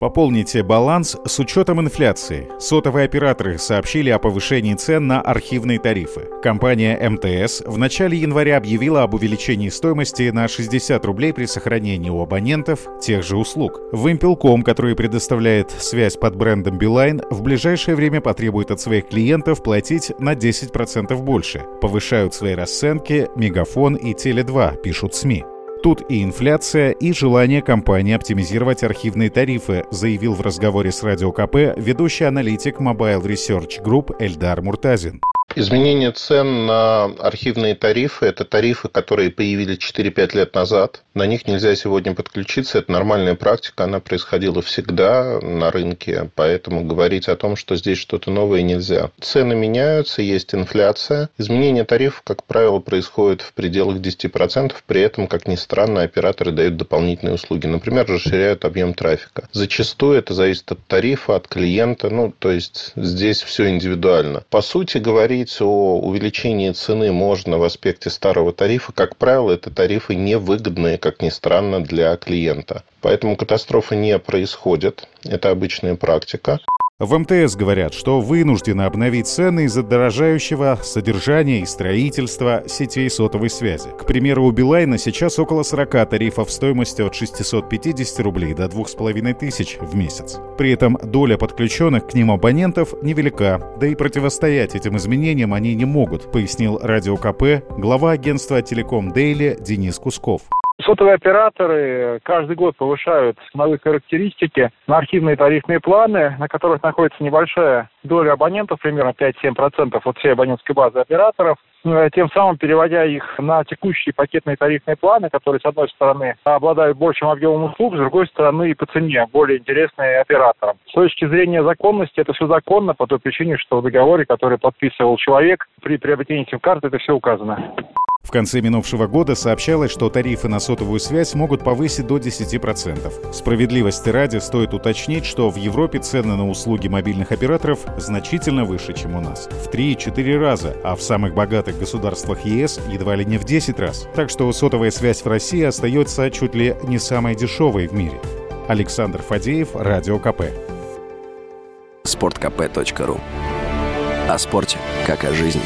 Пополните баланс с учетом инфляции. Сотовые операторы сообщили о повышении цен на архивные тарифы. Компания МТС в начале января объявила об увеличении стоимости на 60 рублей при сохранении у абонентов тех же услуг. Вымпелком, который предоставляет связь под брендом Билайн, в ближайшее время потребует от своих клиентов платить на 10% больше. Повышают свои расценки Мегафон и Теле2, пишут СМИ. Тут и инфляция, и желание компании оптимизировать архивные тарифы, заявил в разговоре с Радио КП ведущий аналитик Mobile Research Group Эльдар Муртазин. Изменение цен на архивные тарифы – это тарифы, которые появились 4-5 лет назад. На них нельзя сегодня подключиться. Это нормальная практика, она происходила всегда на рынке, поэтому говорить о том, что здесь что-то новое нельзя. Цены меняются, есть инфляция. Изменение тарифов, как правило, происходит в пределах 10%. При этом, как ни странно, операторы дают дополнительные услуги. Например, расширяют объем трафика. Зачастую это зависит от тарифа, от клиента. Ну, то есть здесь все индивидуально. По сути, говорить говорить о увеличении цены можно в аспекте старого тарифа, как правило, это тарифы невыгодные, как ни странно, для клиента. Поэтому катастрофы не происходят. Это обычная практика. В МТС говорят, что вынуждены обновить цены из-за дорожающего содержания и строительства сетей сотовой связи. К примеру, у Билайна сейчас около 40 тарифов стоимостью от 650 рублей до 2500 в месяц. При этом доля подключенных к ним абонентов невелика, да и противостоять этим изменениям они не могут, пояснил Радио КП глава агентства «Телеком Дейли» Денис Кусков. Сотовые операторы каждый год повышают ценовые характеристики на архивные тарифные планы, на которых находится небольшая доля абонентов, примерно 5-7% от всей абонентской базы операторов, э, тем самым переводя их на текущие пакетные тарифные планы, которые, с одной стороны, обладают большим объемом услуг, с другой стороны, и по цене более интересные операторам. С точки зрения законности, это все законно по той причине, что в договоре, который подписывал человек, при приобретении сим-карты это все указано. В конце минувшего года сообщалось, что тарифы на сотовую связь могут повысить до 10%. Справедливости ради стоит уточнить, что в Европе цены на услуги мобильных операторов значительно выше, чем у нас. В 3-4 раза, а в самых богатых государствах ЕС едва ли не в 10 раз. Так что сотовая связь в России остается чуть ли не самой дешевой в мире. Александр Фадеев, Радио КП. Спорткп.ру О спорте, как о жизни.